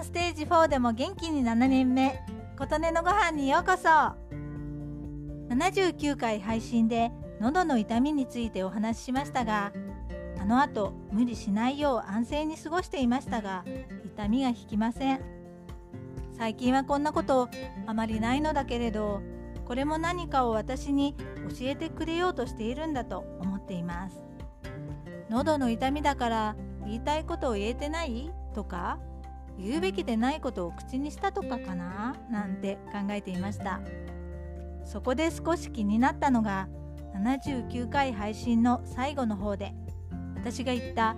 んステージ4でも元気に7年目琴音のご飯にようこそ。79回配信で喉の痛みについてお話ししましたがあの後無理しないよう安静に過ごしていましたが痛みが引きません。最近はこんなことあまりないのだけれどこれも何かを私に教えてくれようとしているんだと思っています。喉の痛みだから言いたいことを言えてない？とか言うべきでないことを口にしたとかかな？なんて考えていました。そこで少し気になったのが79回配信の最後の方で私が言った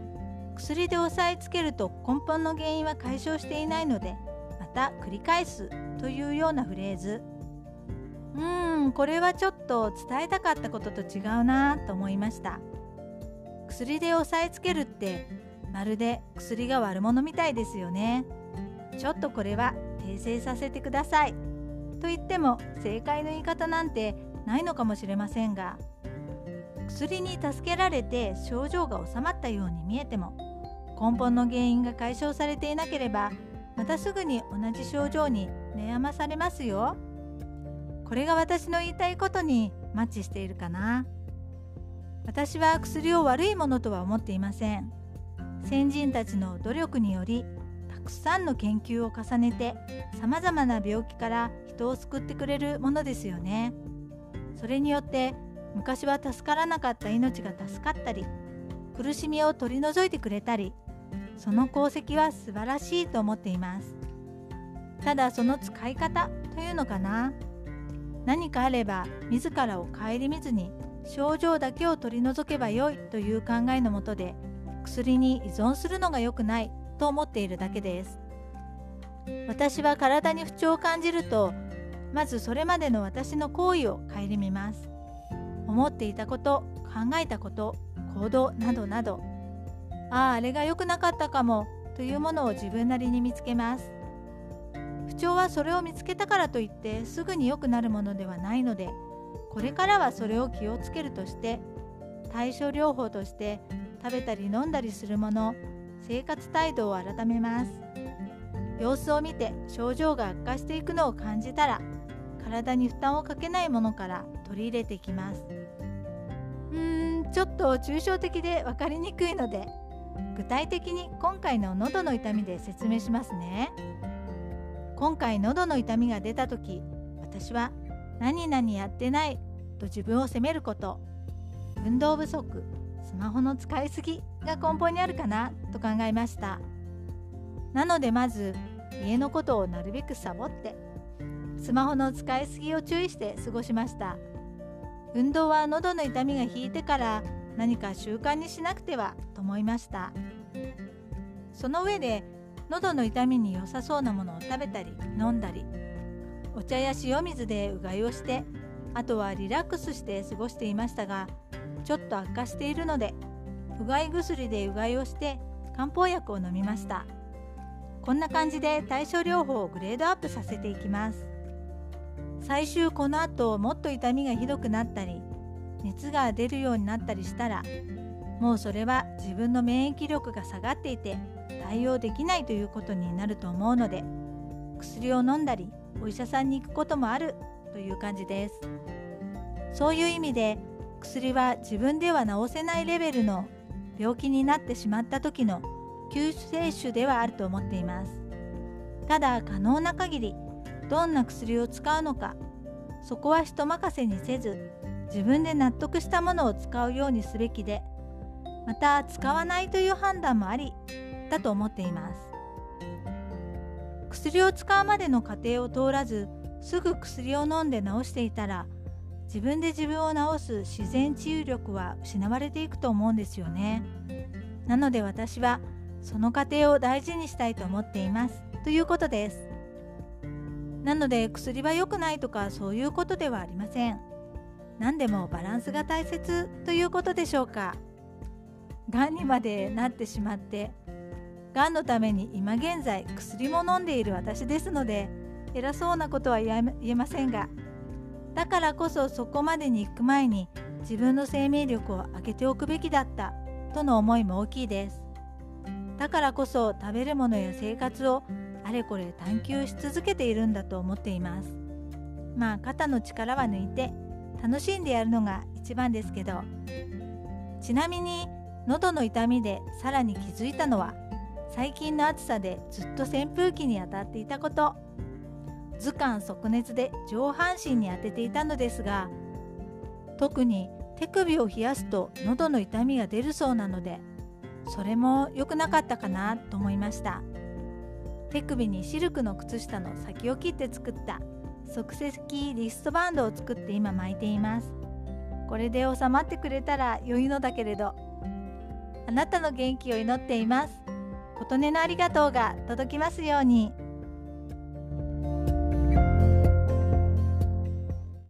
薬で押さえつけると根本の原因は解消していないのでまた繰り返すというようなフレーズ。うーんこれはちょっと伝えたかったことと違うなと思いました。薬で押さえつけるってまるで薬が悪者みたいですよねちょっとこれは訂正させてくださいと言っても正解の言い方なんてないのかもしれませんが薬に助けられて症状が治まったように見えても根本の原因が解消されていなければまたすぐに同じ症状に悩まされますよ。これが私の言いたいことにマッチしているかな。私は薬を悪いものとは思っていません。先人たちの努力によりたくさんの研究を重ねてさまざまな病気から人を救ってくれるものですよね。それによって昔は助からなかった命が助かったり苦しみを取り除いてくれたりその功績は素晴らしいと思っていますただその使い方というのかな何かあれば自らを顧みずに症状だけを取り除けばよいという考えのもとで薬に依存するのが良くないと思っているだけです。私は体に不調を感じるとまずそれまでの私の行為を顧みます。思っていたこと考えたこと行動などなど。あああれが良くなかったかもというものを自分なりに見つけます。不調はそれを見つけたからといってすぐに良くなるものではないのでこれからはそれを気をつけるとして対処療法として食べたり飲んだりするもの生活態度を改めます。様子を見て症状が悪化していくのを感じたら体に負担をかけないものから取り入れていきます。うーんちょっと抽象的で分かりにくいので具体的に今回の喉の痛みで説明しますね。今回喉の痛みが出た時私は何々やってないと自分を責めること運動不足スマホの使いすぎが根本にあるかなと考えました。なのでまず家のことをなるべくサボってスマホの使いすぎを注意して過ごしました。運動は喉の痛みが引いてから何か習慣にしなくてはと思いました。その上で喉の痛みに良さそうなものを食べたり飲んだりお茶や塩水でうがいをしてあとはリラックスして過ごしていましたがちょっと悪化しているのでうがい薬でうがいをして漢方薬を飲みました。こんな感じで対処療法をグレードアップさせていきます。最終この後もっと痛みがひどくなったり熱が出るようになったりしたらもうそれは自分の免疫力が下がっていて対応できないということになると思うので薬を飲んだりお医者さんに行くこともあるという感じです。そういう意味で薬は自分では治せないレベルの病気になってしまった時の救世主ではあると思っています。ただ可能な限りどんな薬を使うのかそこは人任せにせず自分で納得したものを使うようにすべきでまた使わないという判断もありだと思っています。薬を使うまでの過程を通らずすぐ薬を飲んで治していたら自分で自分を治す自然治癒力は失われていくと思うんですよね。なので私はその過程を大事にしたいと思っています。ということです。なので薬は良くないとかそういうことではありません。何でもバランスが大切。ということでしょうか。がんにまでなってしまってがんのために今現在薬も飲んでいる私ですので偉そうなことは言えませんがだからこそそこまでに行く前に自分の生命力を上げておくべきだったとの思いも大きいです。だからこそ食べるものや生活をあれこれ探求し続けているんだと思っています。まあ肩の力は抜いて楽しんでやるのが一番ですけど。ちなみに喉の痛みでさらに気づいたのは最近の暑さでずっと扇風機に当たっていたこと。図鑑即熱で上半身に当てていたのですが特に手首を冷やすと喉の痛みが出るそうなのでそれも良くなかったかなと思いました。手首にシルクの靴下の先を切って作った即席リストバンドを作って今巻いています。これで収まってくれたら良いのだけれどあなたの元気を祈っています。琴音のありがとうが届きますように。